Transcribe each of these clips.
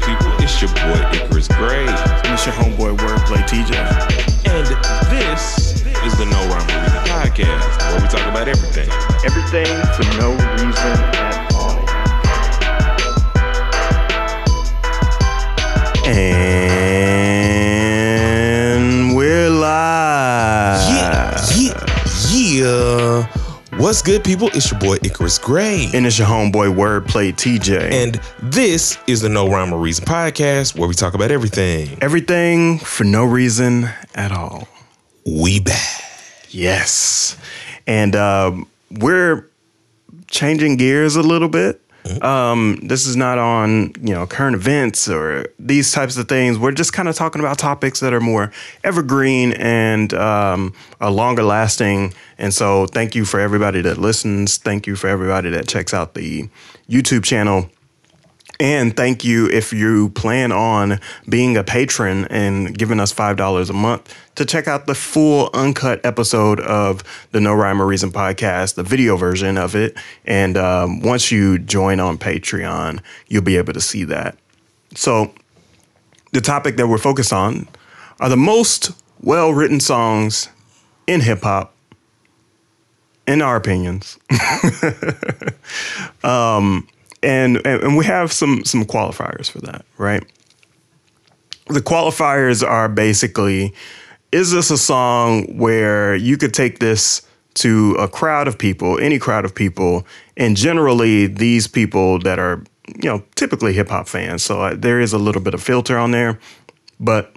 good people? It's your boy Icarus Gray. And it's your homeboy Wordplay TJ. And this is the No Rhyme or Reason podcast, where we talk about everything. Everything for no reason at all. And What's good, people? It's your boy Icarus Gray. And it's your homeboy Wordplay TJ. And this is the No Rhyme or Reason podcast, where we talk about everything. everything for no reason at all. We back. Yes. And um, we're changing gears a little bit. Um, this is not on, you know, current events or these types of things. We're just kind of talking about topics that are more evergreen and um, are longer lasting. And so thank you for everybody that listens. Thank you for everybody that checks out the YouTube channel. And thank you if you plan on being a patron and giving us $5 a month to check out the full uncut episode of the No Rhyme or Reason podcast, the video version of it. And um, once you join on Patreon, you'll be able to see that. So, the topic that we're focused on are the most well written songs in hip hop, in our opinions. and and and we have some some qualifiers for that, right? The qualifiers are basically is this a song where you could take this to a crowd of people, any crowd of people, and generally these people that are, you know, typically hip hop fans. So uh, there is a little bit of filter on there, but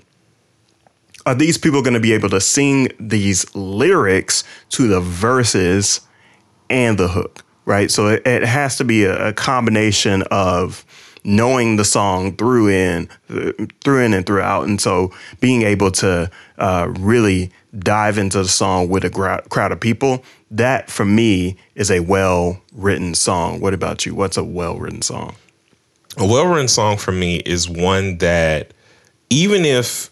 are these people going to be able to sing these lyrics to the verses and the hook, right? So it, it has to be a, a combination of knowing the song through in, through in and throughout, and so being able to uh, really dive into the song with a gra- crowd of people. That for me is a well written song. What about you? What's a well written song? A well written song for me is one that, even if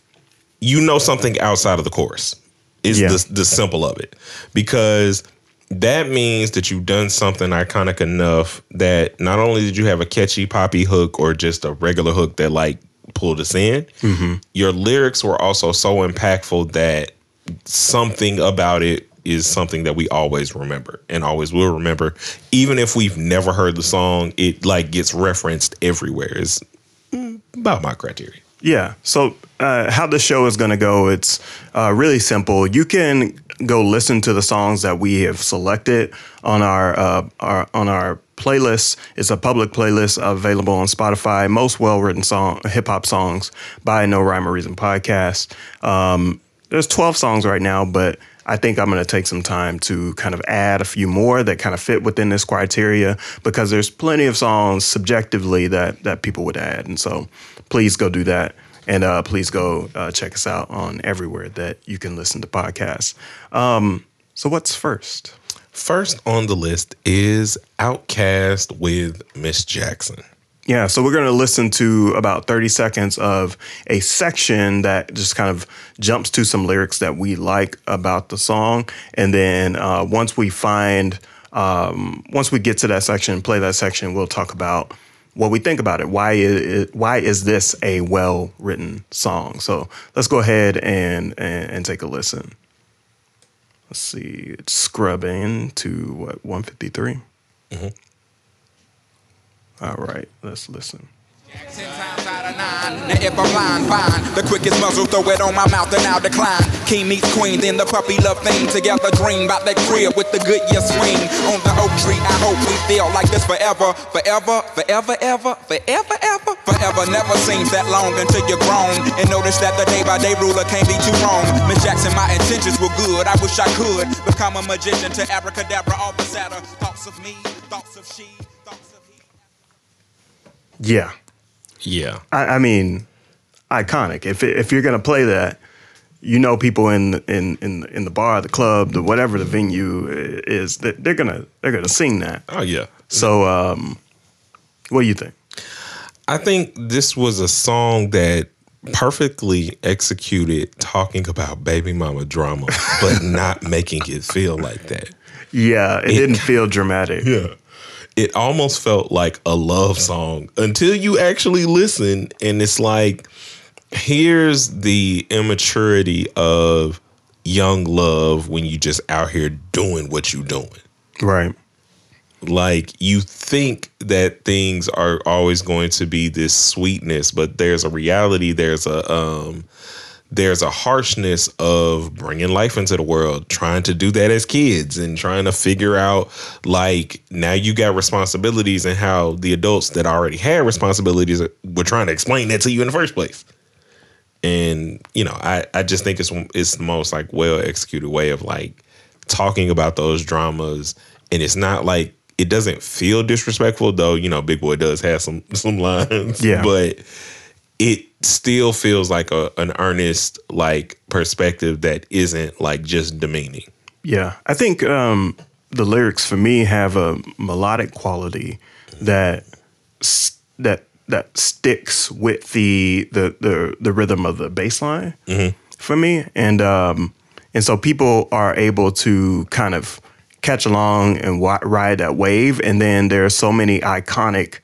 you know something outside of the chorus, is Yeah. the, the simple of it. Because that means that you've done something iconic enough that not only did you have a catchy poppy hook or just a regular hook that like pulled us in, your lyrics were also so impactful that something about it is something that we always remember and always will remember even if we've never heard the song it like gets referenced everywhere is mm, about my criteria Yeah. So uh, how the show is going to go? It's uh, really simple. You can go listen to the songs that we have selected on our, uh, our on our playlist. It's a public playlist available on Spotify. Most well written song hip hop songs by No Rhyme or Reason podcast. Um, there's 12 songs right now, but I think I'm going to take some time to kind of add a few more that kind of fit within this criteria because there's plenty of songs subjectively that that people would add, and so please go do that. And uh, please go uh, check us out on everywhere that you can listen to podcasts. Um, so, what's first? first on the list is OutKast with miss jackson Yeah, so we're going to listen to about 30 seconds of a section that just kind of jumps to some lyrics that we like about the song. And then uh, once we find, um, once we get to that section, play that section, we'll talk about what we think about it. Why is, why is this a well written song? So let's go ahead and, and, and take a listen. Let's see, it's scrubbing to what, 153? Mm-hmm. All right, let's listen. Ten times out of nine. Now if I'm lying, fine. The quickest muzzle, throw it on my mouth and I'll decline. King meets queen, then the puppy love thing. Together dream about that crib with the Goodyear swing. On the oak tree, I hope we feel like this forever. Forever, forever, ever, forever, ever. Forever never seems that long until you're grown. And notice that the day by day ruler can't be too wrong. Miss Jackson, my intentions were good. I wish I could become a magician to abracadabra, all the sadder. Thoughts of me, thoughts of she, thoughts of he. Yeah. Yeah I, I mean, iconic. If if you're gonna play that, you know, people in in in in the bar, the club, the whatever the venue is, that they're gonna they're gonna sing that. oh yeah So, um, what do you think? I think this was a song that perfectly executed talking about baby mama drama, but not making it feel like that. Yeah, it, didn't feel dramatic. Yeah. It almost felt like a love song until you actually listen and it's like here's the immaturity of young love when you just out here doing what you doing Right. like you think that things are always going to be this sweetness but there's a reality there's a um there's a harshness of bringing life into the world trying to do that as kids and trying to figure out like now you got responsibilities and how the adults that already had responsibilities were trying to explain that to you in the first place. And you know i i just think it's it's the most like well executed way of like talking about those dramas. And it's not like it doesn't feel disrespectful though you know Big Boi does have some some lines. Yeah. but it still feels like a an earnest like perspective that isn't like just demeaning. Yeah, I think um, the lyrics for me have a melodic quality that that that sticks with the the the, the rhythm of the bass line for me, and um, and so people are able to kind of catch along and wa- ride that wave, and then there are so many iconic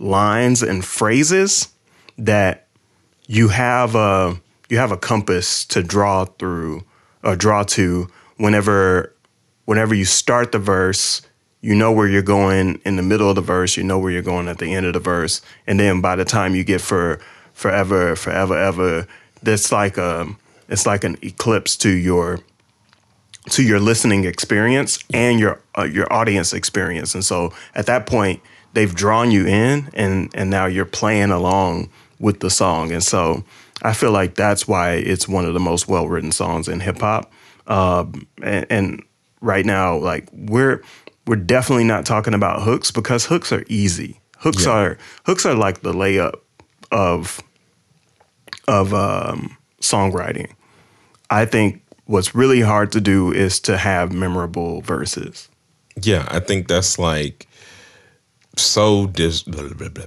lines and phrases that you have a you have a compass to draw through or draw to whenever whenever you start the verse you know where you're going in the middle of the verse you know where you're going at the end of the verse and then by the time you get for forever forever ever that's like a it's like an eclipse to your to your listening experience and your uh, your audience experience. And so at that point they've drawn you in and and now you're playing along with the song and so i feel like that's why it's one of the most well written songs in hip hop um, and, and right now like we're we're definitely not talking about hooks because hooks are easy hooks Yeah. are hooks are like the layup of of um, songwriting I think what's really hard to do is to have memorable verses. Yeah, I think that's like so dis. Blah, blah, blah.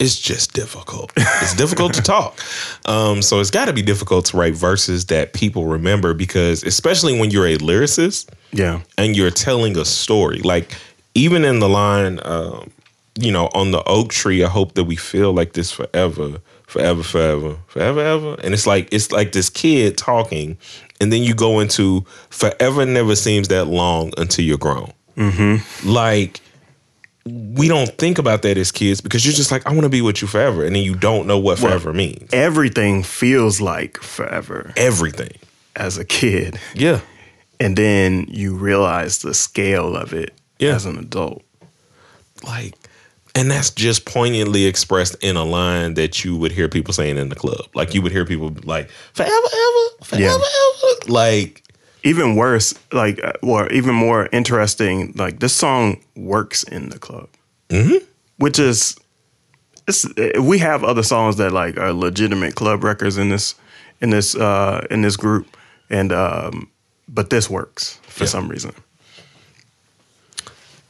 It's just difficult. It's difficult to talk. Um, so it's got to be difficult to write verses that people remember because, especially when you're a lyricist Yeah. and you're telling a story, like even in the line, um, you know, on the oak tree, I hope that we feel like this forever, forever, forever, forever, ever. And it's like it's like this kid talking, and then you go into forever never seems that long until you're grown. Mm-hmm. Like we don't think about that as kids because you're just like, I want to be with you forever, and then you don't know what forever means. Everything feels like forever Everything. as a kid. Yeah. And then you realize the scale of it Yeah. as an adult. like and that's just poignantly expressed in a line that you would hear people saying in the club like you would hear people like forever ever forever Yeah. ever like Even worse, like, uh, or even more interesting, like this song works in the club, Mm-hmm. which is, it's, uh, we have other songs that like are legitimate club records in this, in this, uh, in this group, and um, but this works for Yeah. some reason.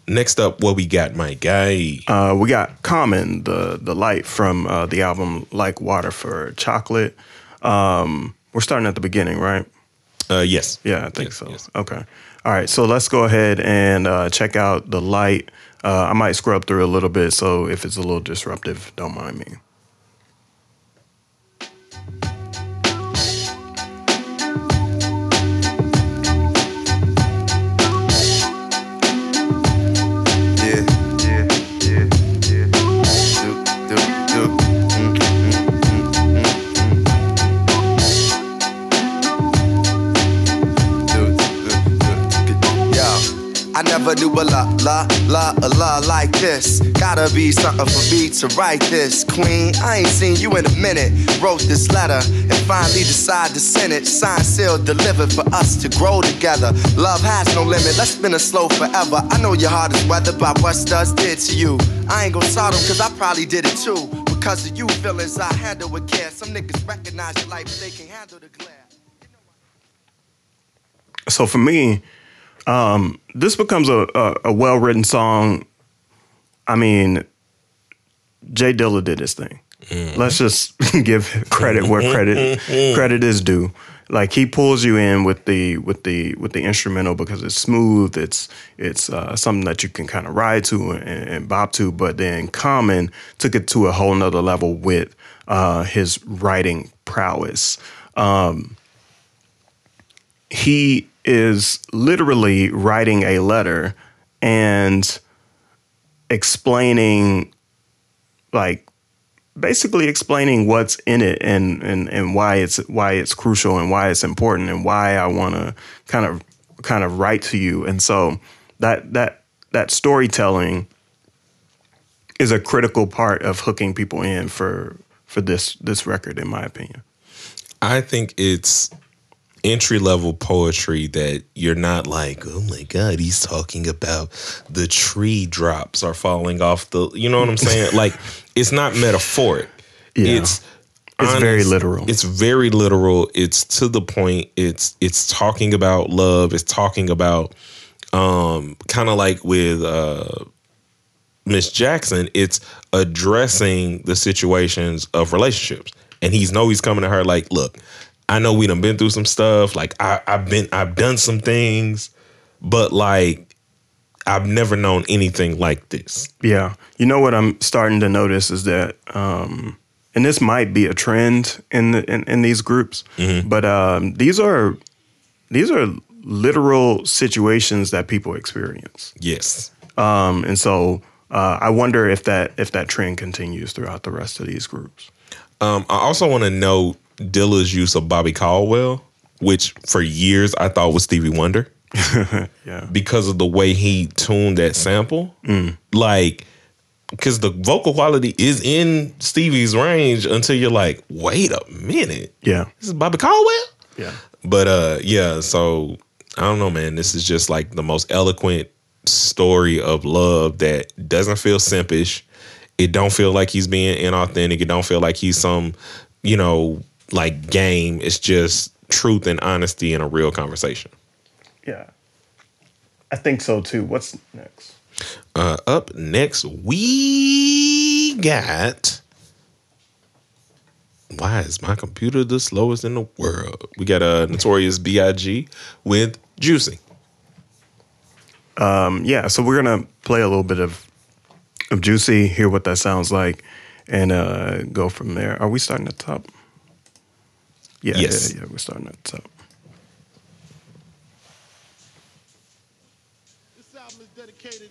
next up what we got my guy Uh, we got Common, the the light from uh, the album Like Water for Chocolate. Um, we're starting at the beginning, right? Uh yes Yeah, I think Yes, so. yes. Okay. All right. So let's go ahead and uh, check out the light. Uh, I might scrub through a little bit, so if it's a little disruptive, don't mind me. Never knew a la la la a la like this. Gotta be something for me to write this. Queen, I ain't seen you in a minute. Wrote this letter and finally decided to send it. Signed, sealed, delivered for us to grow together. Love has no limit. Let's spin it slow forever. I know your heart is weathered by what studs did to you. I ain't gonna them cause I probably did it too. Because of you feelings I handle with care. Some niggas recognize your life, but they can handle the glare. So for me, um, this becomes a, a, a well written song. I mean, Jay Dilla did his thing. Let's just give credit where credit credit is due. like he pulls you in with the with the with the instrumental because it's smooth. It's it's uh, something that you can kind of ride to and, and bop to. But then Common took it to a whole nother level with uh, his writing prowess. Um, he is literally writing a letter and explaining like basically explaining what's in it and and and why it's why it's crucial and why it's important and why I want to kind of kind of write to you and so that that that storytelling is a critical part of hooking people in for for this this record in my opinion. I think it's entry level poetry that you're not like, oh my god, he's talking about the tree drops are falling off the. You know what I'm saying? like, it's not metaphoric. Yeah. It's It's very literal. It's very literal. It's to the point. It's it's talking about love. It's talking about um kind of like with uh Miss Jackson, it's addressing the situations of relationships. And he's know he's coming to her like, look, I know we done been through some stuff. Like I, I've been I've done some things, but like I've never known anything like this. Yeah. You know what I'm starting to notice is that, um, and this might be a trend in the, in, in these groups, but um, these are these are literal situations that people experience, Yes. um, and so uh, I wonder if that if that trend continues throughout the rest of these groups. Um, I also want to note Dilla's use of Bobby Caldwell, which for years I thought was Stevie Wonder. Yeah. because of the way he tuned that sample. Like, because the vocal quality is in Stevie's range until you're like, wait a minute, Yeah. this is Bobby Caldwell. Yeah. But uh, yeah. So I don't know, man. This is just like the most eloquent story of love that doesn't feel simpish. It don't feel like he's being inauthentic. It don't feel like he's some, you know, like game. It's just truth and honesty in a real conversation. Yeah. I think so too. What's next? Uh, up next, we got. Why is my computer the slowest in the world? We got a Notorious B.I.G. with Juicy. Um, yeah, so we're gonna play a little bit of of Juicy, hear what that sounds like, and uh, go from there. Are we starting at the top? Yeah, Yes. yeah, yeah, we're starting at the top. This album is dedicated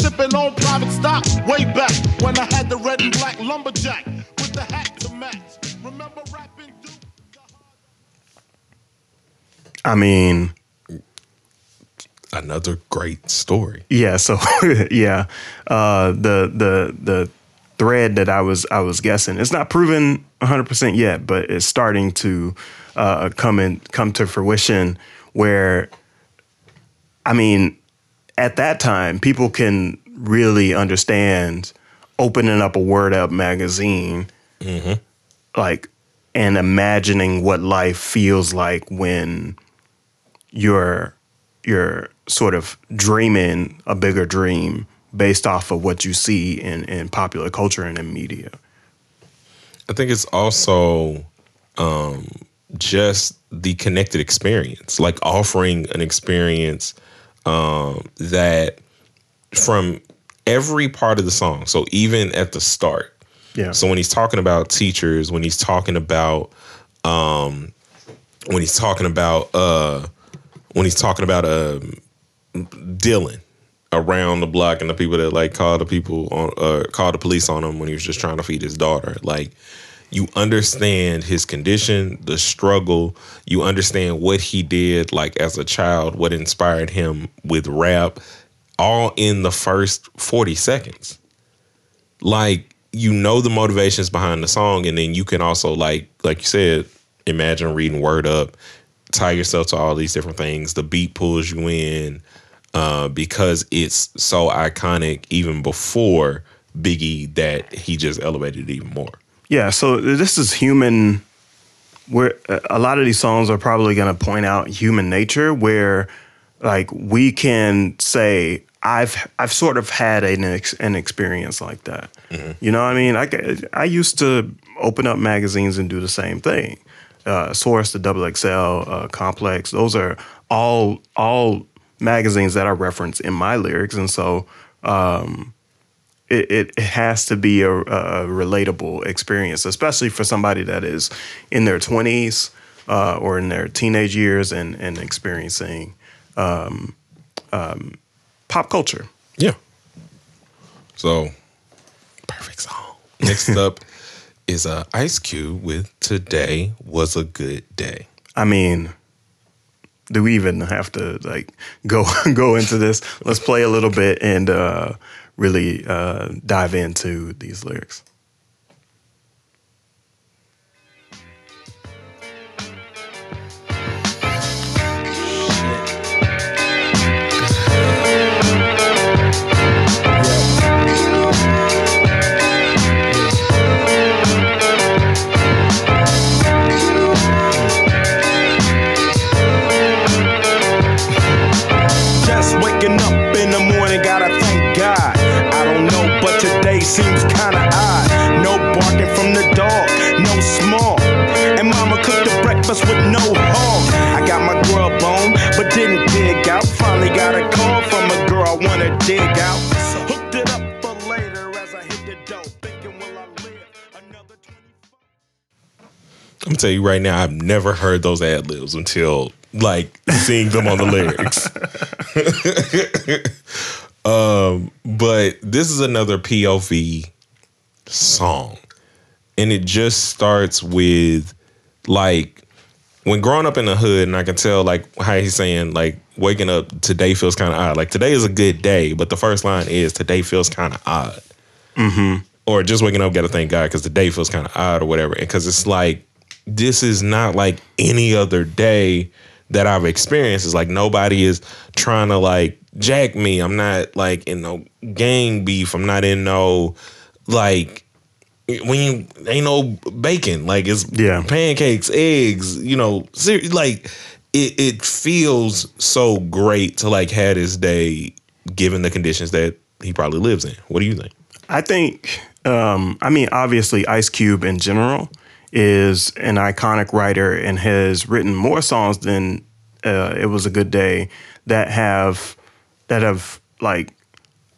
sipping on private stock. Way back when I had the red and black lumberjack with the hat to match. Remember rapping Duke? I mean, Another great story. yeah. So yeah, uh, the the the thread that I was I was guessing it's not proven 100 percent yet, but it's starting to uh, come in come to fruition. Where, I mean, at that time, people can really understand opening up a Word Up magazine, like, and imagining what life feels like when you're you're sort of dreaming a bigger dream based off of what you see in, in popular culture and in media. I think it's also um, just the connected experience, like offering an experience um, that from every part of the song. So even at the start. Yeah. So when he's talking about teachers, when he's talking about um, when he's talking about uh, when he's talking about um, Dylan around the block and the people that like call the people on uh, call the police on him when he was just trying to feed his daughter. Like you understand his condition, the struggle. You understand what he did like as a child, what inspired him with rap, all in the first forty seconds. Like you know the motivations behind the song, and then you can also like like you said, imagine reading Word Up, tie yourself to all these different things. The beat pulls you in uh, because it's so iconic even before Biggie that he just elevated it even more. Yeah, so this is human. Where a lot of these songs are probably going to point out human nature, where like we can say, "I've I've sort of had an ex, an experience like that." You know, what I mean, I I used to open up magazines and do the same thing. Uh, Source, the Double XL, uh, Complex, those are all all magazines that I reference in my lyrics, and so um, it, it, has to be a, a relatable experience, especially for somebody that is in their 20s uh, or in their teenage years and, and experiencing um, um, pop culture. Yeah. So, perfect song. Next up is uh, Ice Cube with "Today Was a Good Day." I mean, do we even have to like go go into this? Let's play a little bit and uh, really uh, dive into these lyrics. Tell you right now, I've never heard those ad libs until like seeing them on the lyrics. um, but this is another POV song, and it just starts with like when growing up in the hood, and I can tell like how he's saying like waking up today feels kind of odd. Like today is a good day, but the first line is today feels kind of odd Mm-hmm. or just waking up, got to thank God because the day feels kind of odd or whatever. And because it's like, this is not like any other day that I've experienced. It's like nobody is trying to like jack me. I'm not like in no gang beef. I'm not in no like when you ain't no bacon. Like it's Yeah. pancakes, eggs. You know, ser- like it. It feels so great to like have this day given the conditions that he probably lives in. What do you think? I think, um, I mean, obviously, Ice Cube in general is an iconic writer and has written more songs than uh, "It Was a Good Day" that have that have like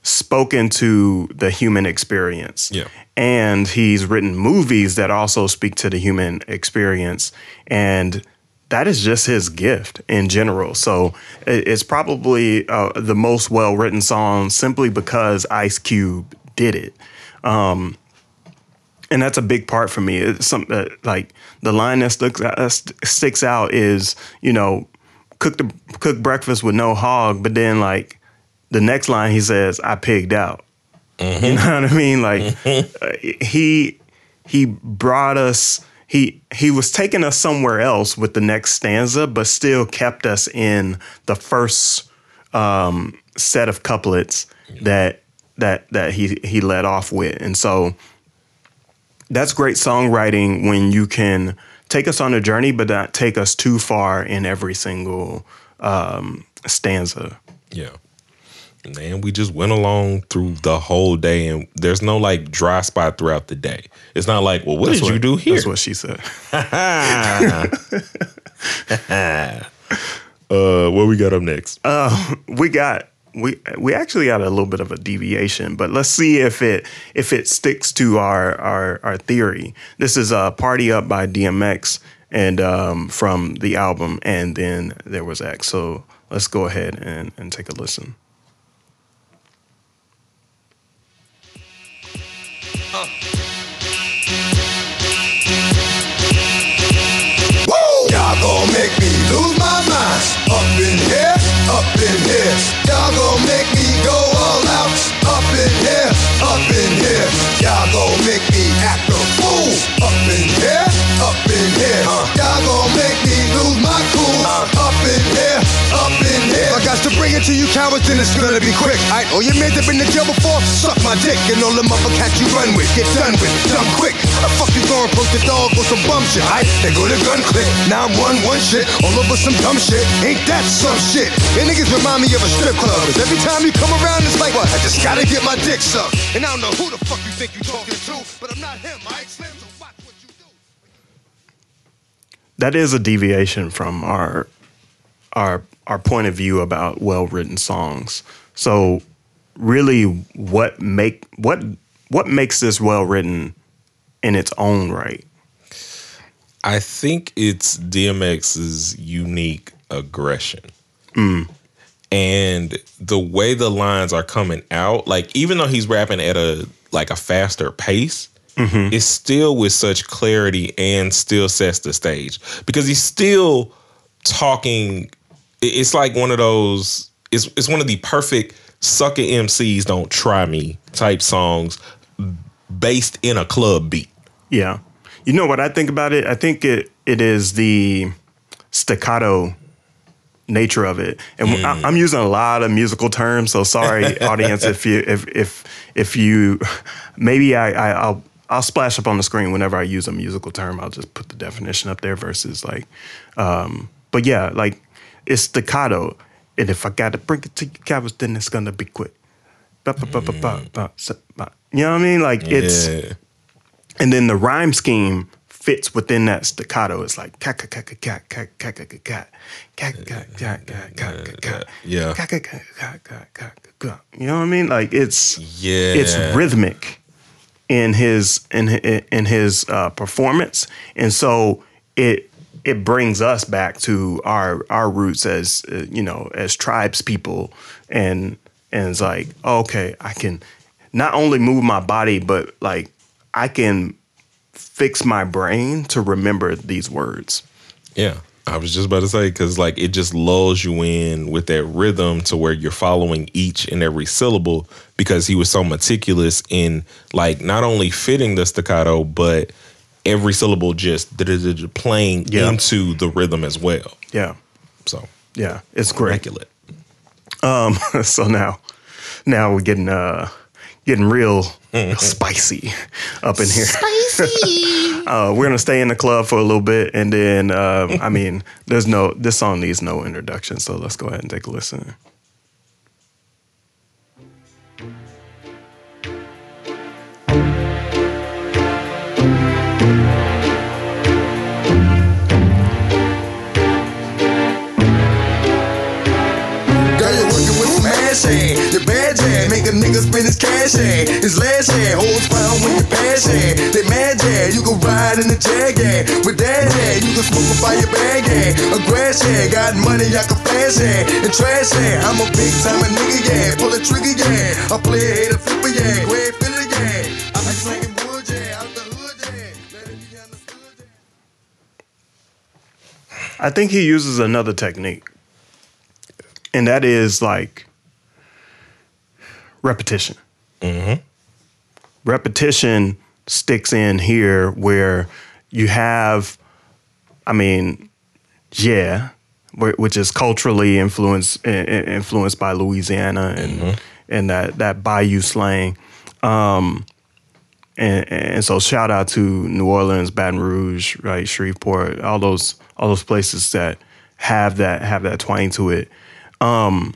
spoken to the human experience. Yeah. and he's written movies that also speak to the human experience and. That is just his gift in general. So it's probably uh, the most well written song simply because Ice Cube did it and that's a big part for me. It's some uh, like the line that sticks out, uh, sticks out is you know cook the cook breakfast with no hog, but then like the next line he says I pigged out. You know what I mean? Like uh, he he brought us. He he was taking us somewhere else with the next stanza, but still kept us in the first um, set of couplets that that that he he led off with, and so that's great songwriting when you can take us on a journey, but not take us too far in every single um, stanza. Yeah. And we just went along through the whole day, and there's no like dry spot throughout the day. It's not like, well, what That's did you do here? That's what she said. uh, what we got up next? we got we we actually got a little bit of a deviation, but let's see if it if it sticks to our our, our theory. This is uh, "Party Up" by DMX and um, from the album, and then there was X. So let's go ahead and and take a listen. Y'all gon' make me lose my mind. Up in here, up in here. Y'all gon' make me go all out. Up in here, up in here. Y'all gon' make me act a fool. Up in here, up in here. Y'all gon' make me lose my cool. Cowards, then it's gonna be quick. I oh you made have been in jail before? Suck my dick and all the motherfuckers you run with. Get done with, done quick. How the fuck you gonna the dog with some bum shit? I they go to gun click. Now I'm one one shit all over some dumb shit. Ain't that some shit? And niggas remind me of a strip club. 'Cause every time you come around, it's like what? I just gotta get my dick sucked. And I don't know who the fuck you think you talking to, but I'm not him. I you do. that is a deviation from our our our point of view about well written songs. So really what make what what makes this well written in its own right? I think it's DMX's unique aggression. Mm. And the way the lines are coming out, like even though he's rapping at a like a faster pace, mm-hmm. it's still with such clarity and still sets the stage because he's still talking. It- It's like one of those. It's it's one of the perfect sucker MCs don't try me type songs based in a club beat. Yeah. You know what I think about it? I think it it is the staccato nature of it. And I, I'm using a lot of musical terms, so sorry audience if you if if if you maybe I, I I'll I'll splash up on the screen whenever I use a musical term. I'll just put the definition up there versus like um but yeah, like it's staccato. And if I gotta bring it to you cowards, then it's gonna be quick. Ba, ba, ba, ba, ba, ba, ba. You know what I mean? Like it's Yeah. and then the rhyme scheme fits within that staccato. It's like ka ka ka ka ka ka ka ka ka ka ka ka ka ka ka ka ka Yeah. ka ka ka ka ka. You know what I mean? Like it's Yeah. it's rhythmic in his in in his uh, performance, and so it it brings us back to our our roots as uh, you know as tribes people, and and it's like okay, I can not only move my body, but like I can fix my brain to remember these words. Yeah. I was just about to say because like it just lulls you in with that rhythm to where you're following each and every syllable because he was so meticulous in like not only fitting the staccato but every syllable just playing Yeah. into the rhythm as well. Yeah, So yeah, it's great. immaculate. Um, so now, now we're getting uh getting real, real spicy up in here. Spicy. uh, we're gonna stay in the club for a little bit, and then um, I mean, there's no this song needs no introduction, so let's go ahead and take a listen. Your bad make a nigga spend his cash. His last. They mad you can ride in the jag. With that you can smoke bag. A grass got money I can flash. And trash I'm a big time nigga yeah. Pull a trigger yeah. I play a hater flipper yeah. Filler yeah. I the. I think he uses another technique, and that is like repetition. Repetition sticks in here where you have, I mean, yeah, which is culturally influenced influenced by Louisiana and and that that Bayou slang. Um, and, and so shout out to New Orleans, Baton Rouge, right, Shreveport, all those all those places that have that have that twang to it. Um,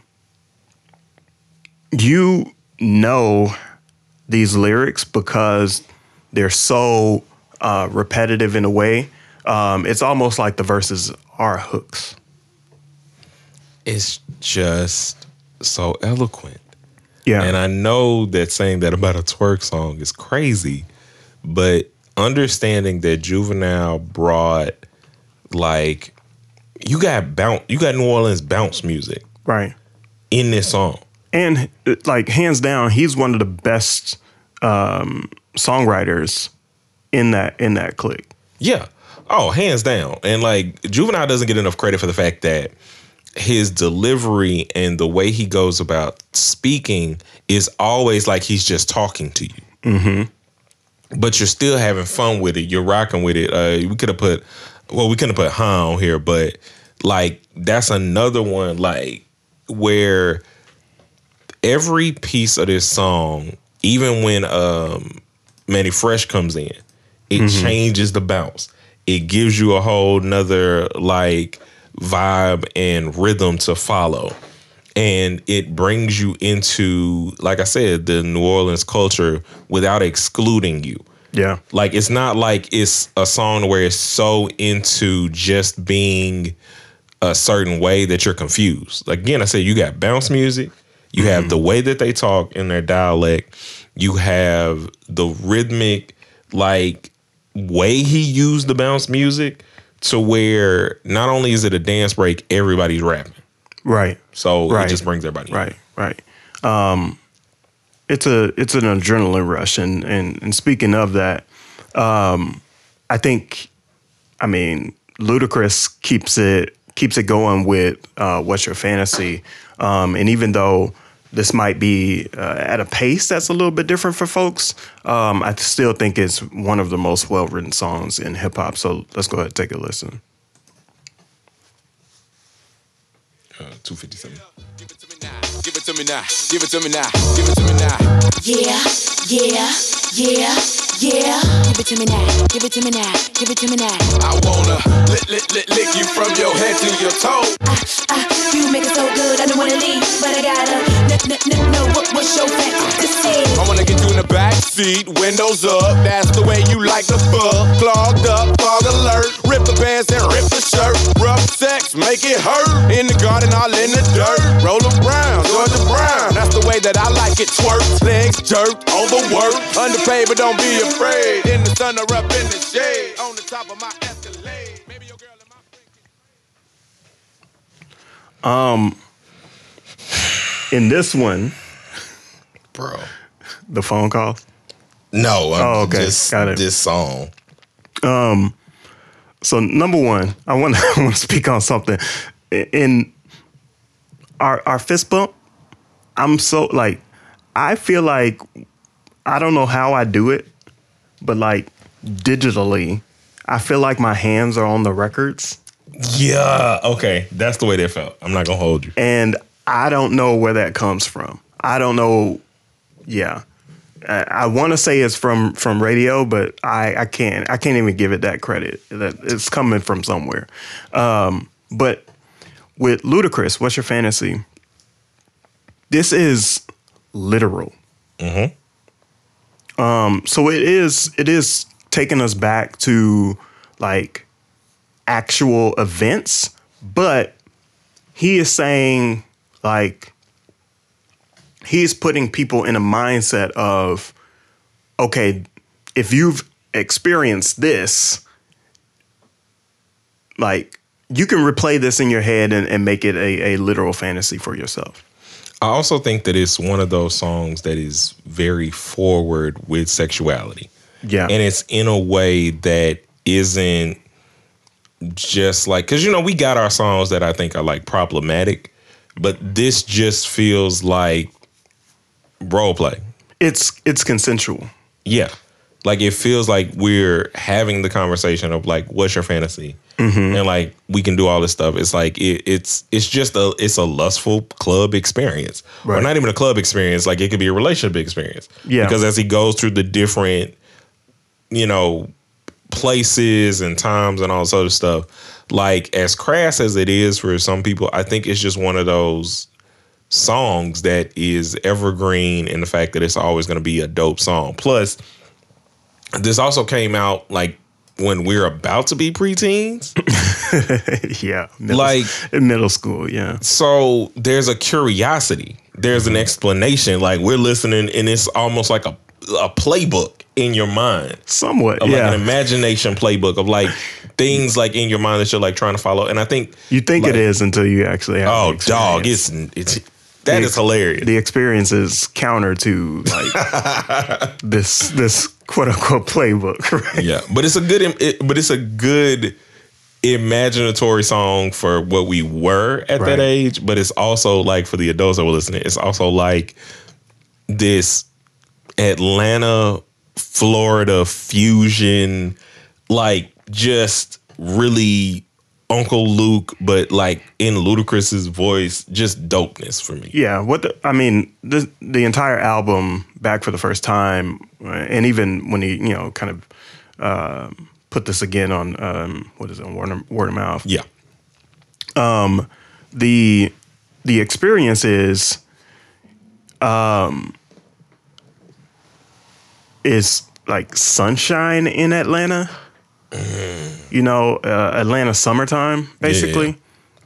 you know these lyrics because they're so uh, repetitive in a way. Um, it's almost like the verses are hooks. It's just so eloquent. Yeah, And I know that saying that about a twerk song is crazy, but understanding that Juvenile brought like you got bounce you got New Orleans bounce music right. in this song. And like hands down, he's one of the best um, songwriters in that in that clique. Yeah. Oh, hands down. And like Juvenile doesn't get enough credit for the fact that his delivery and the way he goes about speaking is always like he's just talking to you. Mm-hmm. But you're still having fun with it. You're rocking with it. Uh, we could have put, well, we couldn't have put Han on here, but like that's another one like where every piece of this song, even when um Mannie Fresh comes in, it changes the bounce. It gives you a whole nother like vibe and rhythm to follow. And it brings you into, like I said, the New Orleans culture without excluding you. Yeah. Like it's not like it's a song where it's so into just being a certain way that you're confused. Again, I said you got bounce music, you have the way that they talk in their dialect, you have the rhythmic like way he used the bounce music to where not only is it a dance break, everybody's rapping. Right. So Right. it just brings everybody. in. Right, right. Um, it's a it's an adrenaline rush, and and, and speaking of that, um, I think, I mean, Ludacris keeps it keeps it going with uh, "What's Your Fantasy," um, and even though this might be uh, at a pace that's a little bit different for folks, um, I still think it's one of the most well written songs in hip hop. So let's go ahead and take a listen. Uh, 257. Give it to me now. Give it to me now. Give it to me now. Give it to me now. Yeah, yeah, yeah, yeah. Give it to me now. Give it to me now. Give it to me now. I wanna lick, lick, lick, lick you from your head to your toe. Ah, you make it so good, I don't wanna leave, but I gotta n- n- n- know what what's your fantasy. I wanna get you in the back seat, windows up. That's the way you like the fuck. Clogged up, fog alert. Rip the pants and rip the shirt. Rough sex, make it hurt. In the garden, all in the dirt. Roll around, Georgia Brown. That's the way that I like it. Twerk, legs jerk, overwork. Underpaid, but don't be afraid. In the sun or up in the shade. On the top of my Escalade. Maybe your girl in my In this one, Bro. the phone call. No, I'm Oh, okay. just Got it. this song. Um, so number one, I want to, I want to speak on something. In our our fist bump, I'm so like, I feel like I don't know how I do it, but like digitally, I feel like my hands are on the records, Yeah. Okay. That's the way they felt. I'm not gonna hold you. and I don't know where that comes from. I don't know. Yeah. I, I want to say it's from from radio, but I, I can't I can't even give it that credit. That it's coming from somewhere. Um, but with Ludacris, what's your fantasy? This is literal. Um, so it is it is taking us back to like actual events, but he is saying like he's putting people in a mindset of okay if you've experienced this like you can replay this in your head and, and make it a, a literal fantasy for yourself I also think that it's one of those songs that is very forward with sexuality. yeah And it's in a way that isn't just like because you know we got our songs that I think are like problematic, but this just feels like role play. it's it's consensual Yeah. Like it feels like we're having the conversation of like, what's your fantasy? Mm-hmm. And like we can do all this stuff. It's like it, it's it's just a it's a lustful club experience, or not even a club experience. Like it could be a relationship experience. Yeah. Because as he goes through the different, you know, places and times and all this other stuff, like as crass as it is for some people, I think it's just one of those songs that is evergreen in the fact that it's always going to be a dope song. Plus, this also came out like when we're about to be preteens. yeah middle, Like- in middle school yeah So there's a curiosity, there's an mm-hmm. explanation. Like we're listening, and it's almost like a, a playbook in your mind. somewhat Of yeah like an imagination playbook of like things like in your mind that you're like trying to follow. And I think, you think like- it is until you actually have oh, dog, it's it's that The- is hilarious. the experience is counter to like this this quote unquote playbook right yeah, but it's a good, it, but it's a good imaginatory song for what we were at Right. that age. But it's also like for the adults that were listening, it's also like this Atlanta, Florida fusion, like just really Uncle Luke, but like in Ludacris's voice, just dopeness for me. Yeah, what the, I mean, the the entire album back for the first time, uh, and even when he you know kind of uh, put this again on um, what is it, word of, word of mouth. Yeah. the the experience is um is like sunshine in Atlanta. You know, uh, Atlanta summertime basically.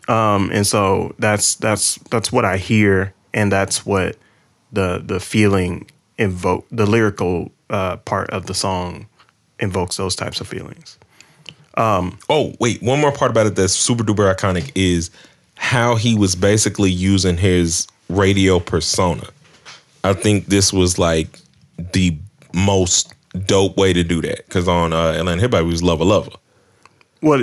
Um and so that's that's that's what I hear and that's what the the feeling invoke the lyrical uh, part of the song invokes those types of feelings. Oh, wait, one more part about it that's super duper iconic is how he was basically using his radio persona. I think this was like the most dope way to do that because on uh, Atlanta Hip Hop, he was Lova Lova. What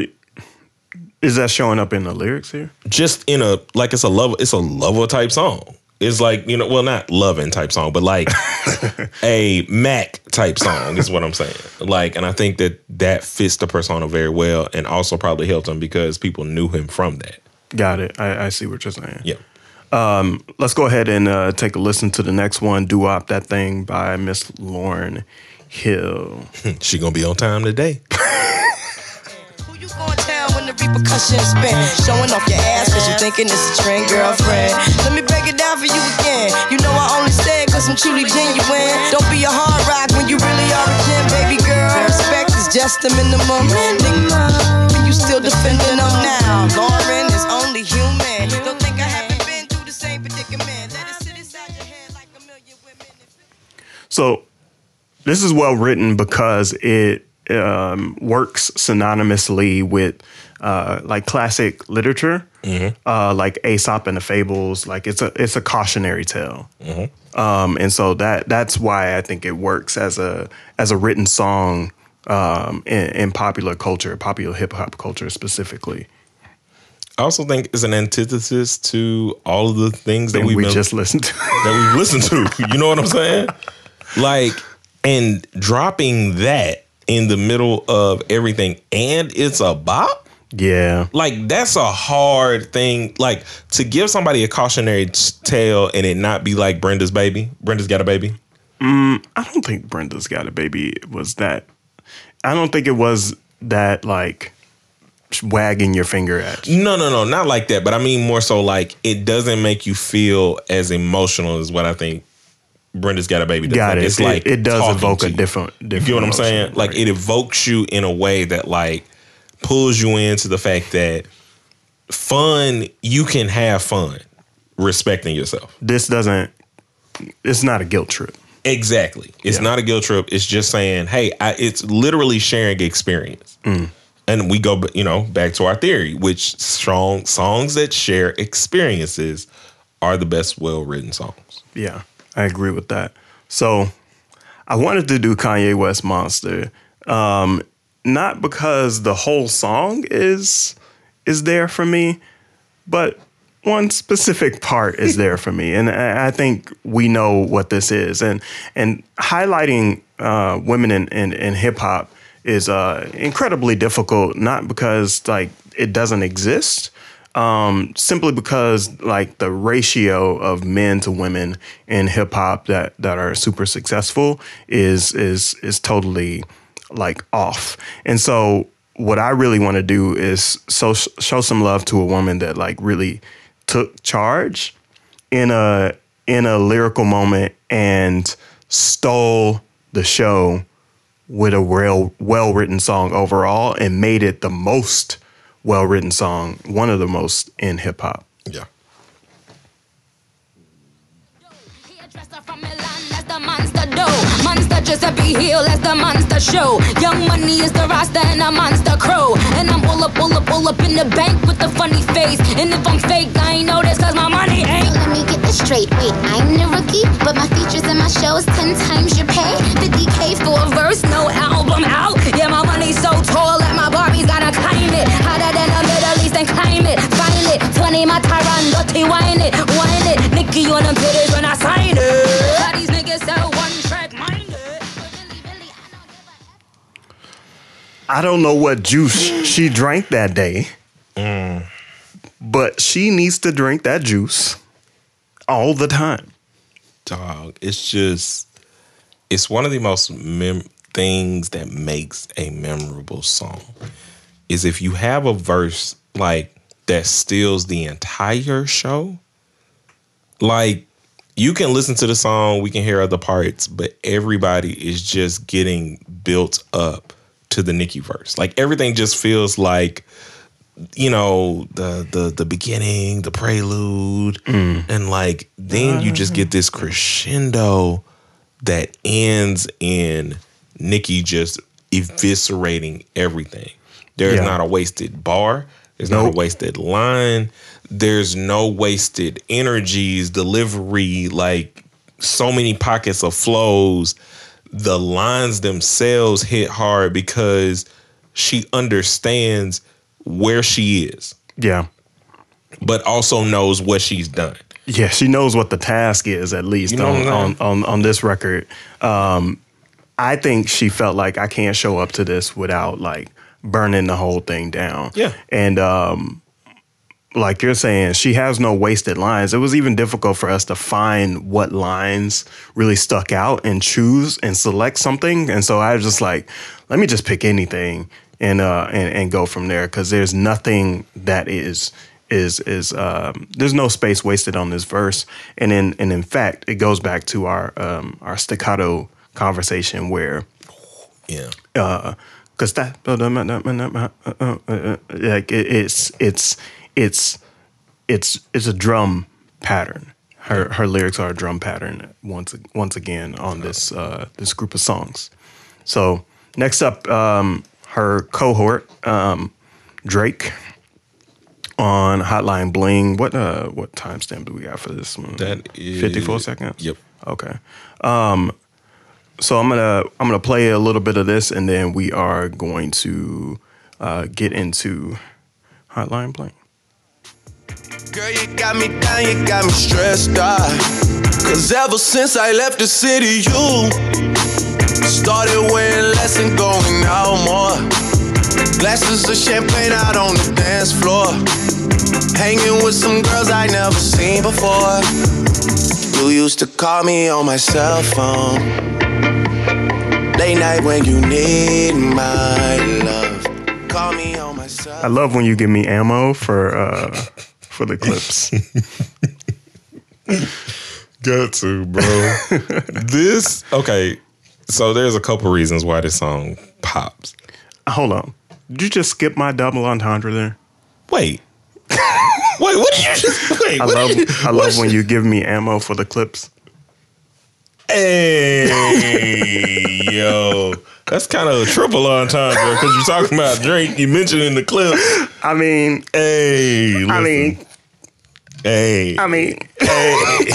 is that showing up in the lyrics here? Just in a, like it's a love, it's a lover type song. It's like, you know, well, not loving type song, but like a Mac type song is what I'm saying. Like, and I think that that fits the persona very well and also probably helped him because people knew him from that. Got it. I, I see what you're saying. Yeah. Let's go ahead and uh, take a listen to the next one, "Doo Wop That Thing" by Miss Lauryn Hill. She gonna be on time today. Who you going tell when the repercussions spin? Showing off your ass cause you thinking it's a trend, girlfriend. Let me break it down for you again. You know I only say it cause I'm truly genuine. Don't be a hard rock when you really are a gem, baby girl. Respect is just the minimum. Nigga, you still defending them now. Lauryn is only human. Don't think I haven't been through the same predicament. Let it sit inside your head like a million women. So this is well written because it um, works synonymously with uh, like classic literature, uh, like Aesop and the Fables. Like it's a it's a cautionary tale, um, and so that that's why I think it works as a as a written song um, in, in popular culture, popular hip hop culture specifically. I also think it's an antithesis to all of the things that we been, just listened to. that we've listened to. You know what I'm saying? Like, and dropping that in the middle of everything, and it's a bop. yeah, Like that's a hard thing. Like to give somebody a cautionary tale and it not be like Brenda's baby. Brenda's got a baby. Mm, I don't think Brenda's got a baby was that. I don't think it was that like wagging your finger at. you. No, no, no, not like that. But I mean more so like it doesn't make you feel as emotional as what I think Brenda's got a baby. Got Like, it. It's it, like it does evoke a different, different. You get what I'm saying? Like it evokes you in a way that like pulls you into the fact that fun, you can have fun respecting yourself. This doesn't. It's not a guilt trip. Exactly. It's Yeah. not a guilt trip. It's just saying, hey, I, it's literally sharing experience. Mm. And we go, you know, back to our theory, which strong songs that share experiences are the best well written songs. Yeah, I agree with that. So, I wanted to do Kanye West Monster, um, not because the whole song is is there for me, but one specific part is there for me, and I think we know what this is. And and highlighting uh, women in, in, in hip hop is uh, incredibly difficult, not because like it doesn't exist, um, simply because like the ratio of men to women in hip hop that that are super successful is is is totally like off. And so what I really want to do is so show some love to a woman that like really took charge in a in a lyrical moment and stole the show with a well well written song overall and made it the most well written song, one of the most in hip hop. Yeah. Hairdresser from Milan, that's the monster dough. Monster Giuseppe Hill, that's the monster show. Young money is the roster and a monster crow. And I'm pull up, pull up, pull up in the bank with a funny face. And if I'm fake, I ain't know this cause my money ain't. Let me get this straight. Wait, I'm the rookie, but my features and my shows ten times your pay. 50k for a verse, no album out. Yeah, my money's so tall that my Barbies gotta climb it. Hotter than the Middle East and climb it. Find it. 20 my Tyron, dirty wine it. Wine it. Nicki on them titties when I sign it. How these niggas so one track minded. I don't know what juice she drank that day, But she needs to drink that juice all the time. dog. It's just it's one of the most mem- things that makes a memorable song is if you have a verse like that steals the entire show. Like you can listen to the song, we can hear other parts, but everybody is just getting built up to the Nicki verse. Like everything just feels like you know the the the beginning, the prelude, mm. and like then you just get this crescendo that ends in Nicki just eviscerating everything. There's Yeah. not a wasted bar. There's not a wasted line. There's no wasted energies, delivery, like so many pockets of flows. The lines themselves hit hard because she understands where she is, Yeah. but also knows what she's done. Yeah, she knows what the task is at least You know on, on, on on this record. Um, I think she felt like I can't show up to this without like burning the whole thing down. Yeah. and um, like you're saying, she has no wasted lines. It was even difficult for us to find what lines really stuck out and choose and select something. And so I was just like, let me just pick anything and uh and, and go from there because there's nothing that is is is um there's no space wasted on this verse. And in and in fact, it goes back to our um our staccato conversation where Yeah. uh because that like it's it's it's it's it's a drum pattern. Her her lyrics are a drum pattern once once again on this uh this group of songs. So next up um her cohort um drake on hotline bling. What uh what timestamp do we got for this one? That is 54 seconds? Yep. Okay. Um, so I'm gonna I'm gonna play a little bit of this, and then we are going to uh, get into Hotline Bling. Girl, you got me down, you got me stressed out. Cause ever since I left the city, you started wearing less and going out more. Glasses of champagne out on the dance floor. Hanging with some girls I never seen before. You used to call me on my cell phone. Late night when you need my love. Call me on my cell I love when you give me ammo for uh, for the clips. Got to, bro. this okay. So there's a couple reasons why this song pops. Hold on. Did you just skip my double entendre there? Wait. Wait, what did you just wait? I what love you- I love when you give me ammo for the clips. Hey, yo. That's kind of a triple entendre because you're talking about drink. You mentioned in the clip. I mean, hey, I mean, hey, I mean, hey.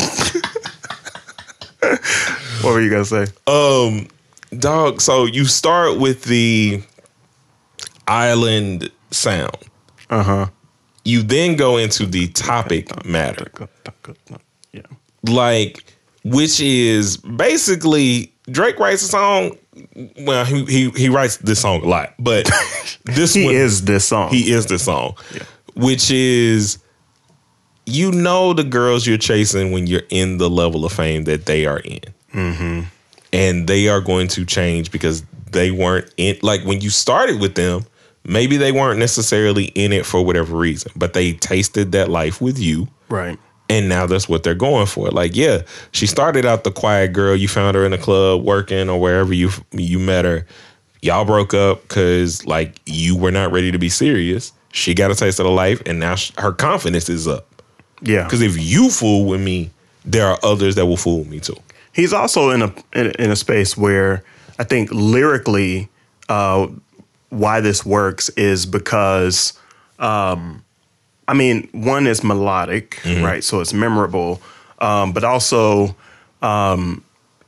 what were you gonna say? Um, dog. So you start with the island sound. Uh huh. You then go into the topic matter. Yeah. like which is basically Drake writes a song. Well, he he, he writes this song a lot, but this He one is this song. he is this song, which is you know the girls you're chasing when you're in the level of fame that they are in, Mm-hmm. and they are going to change because they weren't in. Like when you started with them, maybe they weren't necessarily in it for whatever reason, but they tasted that life with you Right. And now that's what they're going for. Like, yeah, she started out the quiet girl. You found her in a club working or wherever you you met her. Y'all broke up because like you were not ready to be serious. She got a taste of the life, and now sh- her confidence is up. Yeah. Because if you fool with me, there are others that will fool me too. he's also in a in, in a space where I think lyrically, uh, why this works is because, um, I mean, one is melodic, right? So it's memorable, um, but also um,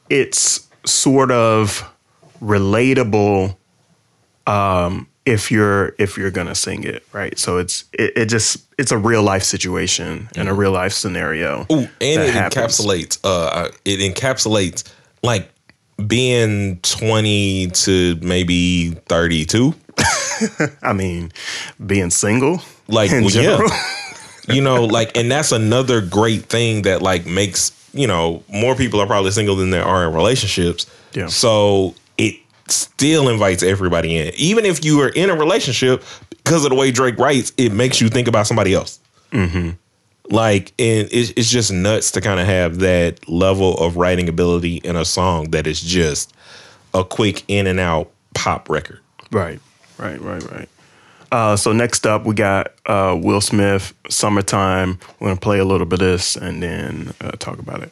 it's sort of relatable um, if you're if you're gonna sing it, right? So it's it, it just it's a real life situation and a real life scenario. Ooh, and it happens. encapsulates. Uh, it encapsulates like being twenty to maybe thirty two. I mean, being single, like well, yeah. you know like and that's another great thing that like makes you know more people are probably single than there are in relationships. Yeah. so it still invites everybody in. Even if you are in a relationship because of the way drake writes it makes you think about somebody else. Mm-hmm. like and it's, it's just nuts to kind of have that level of writing ability in a song that is just a quick in and out pop record. Right, right, right, right. Uh, so next up, we got uh, Will Smith, "Summertime." We're gonna play a little bit of this and then uh, talk about it.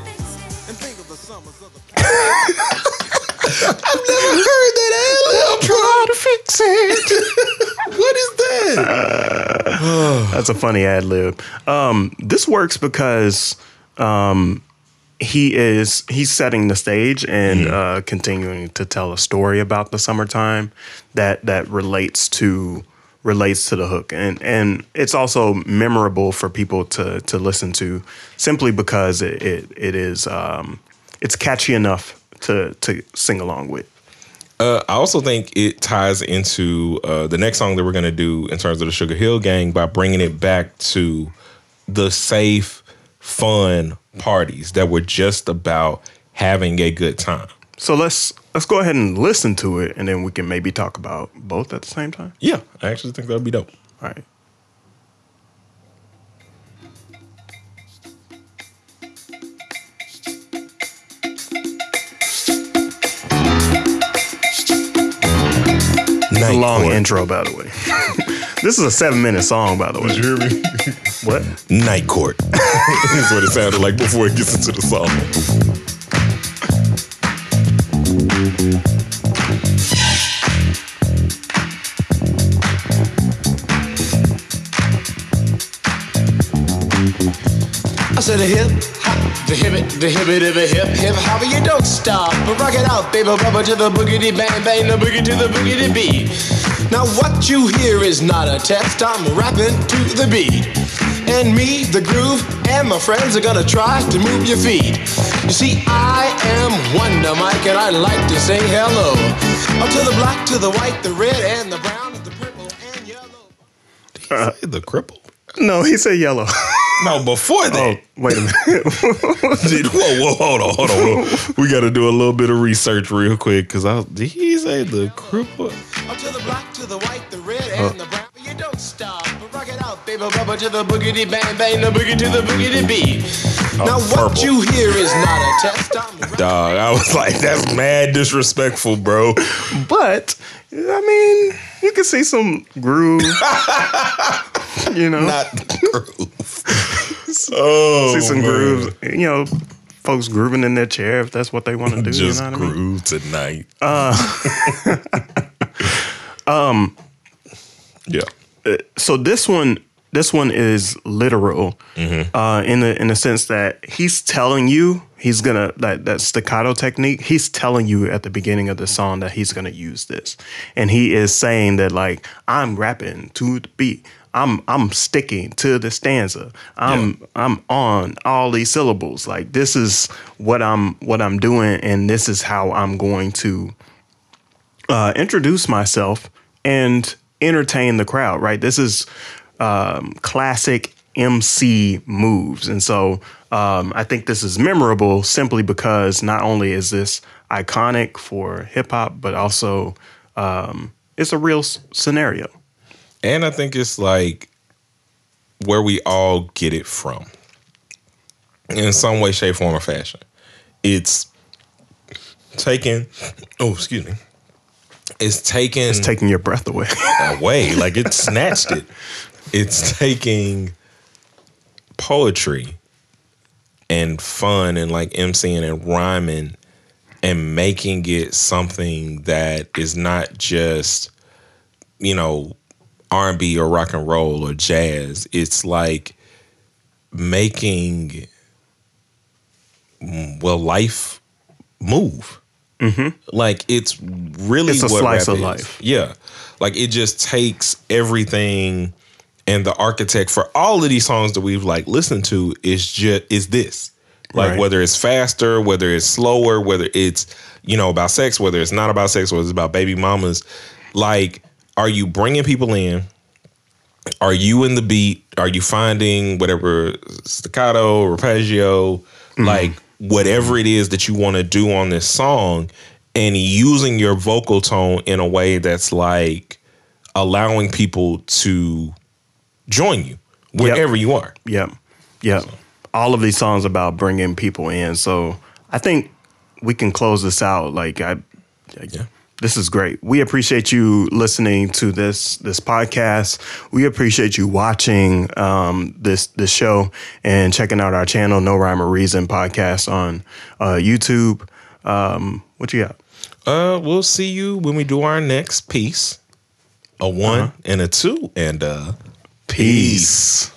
That's a funny ad lib. Um, this works because um, he is he's setting the stage and uh, continuing to tell a story about the summertime that that relates to relates to the hook and and it's also memorable for people to to listen to simply because it it, it is um, it's catchy enough to to sing along with. Uh, I also think it ties into uh, the next song that we're going to do in terms of the Sugar Hill Gang by bringing it back to the safe, fun parties that were just about having a good time. So let's let's go ahead and listen to it, and then we can maybe talk about both at the same time. Yeah, I actually think that would be dope. All right. It's a long intro, by the way. this is a seven minute song, by the way. Did you hear me? What? Night Court is what it sounded like before it gets into the song. I said a hip hop, the hip it, the hip it, hip hip hip hop, you don't stop. But rock it out, baby, rubber to the boogity bang bang, the boogie to the boogity beat. Now what you hear is not a test, I'm rapping to the beat. And me, the groove, and my friends are gonna try to move your feet. You see, I am Wonder Mike, and I like to say hello. Up to the black, to the white, the red, and the brown, and the purple, and yellow. Uh, the cripple? No, he said yellow. No, before that. Oh, wait a minute. Did, whoa, whoa, hold on, hold on, hold on. We got to do a little bit of research real quick because I did he say the cripple? Up to the black, to the white, the red, uh. and the brown. You don't stop, but rock it out, baby, rubber to the boogity bang bang, the boogie to the boogity beat. now what you hear is not a test. I'm Dog, I was like, that's mad disrespectful, bro. But I mean, you can see some groove. you know, not groove. oh, see some man. grooves. You know, folks grooving in their chair if that's what they want to do. Just you know what I mean? groove tonight. Uh, um, yeah. uh, So this one, this one is literal, Mm-hmm. uh, in the in the sense that he's telling you he's gonna that that staccato technique. He's telling you at the beginning of the song that he's gonna use this, and he is saying that like I'm rapping to the beat. I'm I'm sticking to the stanza. I'm I'm on all these syllables. Like this is what I'm what I'm doing, and this is how I'm going to uh, introduce myself and entertain the crowd. Right. This is um, classic MC moves, and so um, I think this is memorable simply because not only is this iconic for hip hop, but also um, it's a real s- scenario. And I think it's like where we all get it from in some way, shape, form, or fashion. It's taking, oh, excuse me. It's taking, It's taking your breath away. away. Like it snatched it. It's taking poetry and fun and like emceeing and rhyming and making it something that is not just you know R&B or rock and roll or jazz it's like making well life move mm-hmm. like it's really It's a what slice of is. life. Yeah. Like it just takes everything and the architect for all of these songs that we've like listened to is just is this. Like Right. whether it's faster, whether it's slower, whether it's, you know, about sex, whether it's not about sex, whether it's about baby mamas, like are you bringing people in? Are you in the beat? Are you finding whatever staccato, arpeggio, mm-hmm. like whatever it is that you want to do on this song and using your vocal tone in a way that's like allowing people to join you wherever you are. Yep. Yep. All of these songs about bringing people in. So I think we can close this out. Like I, this is great. We appreciate you listening to this this podcast. We appreciate you watching um, this this show and checking out our channel, No Rhyme or Reason podcast on uh, YouTube. Um, what you got? Uh, we'll see you when we do our next piece. A one and a two, and uh, Peace.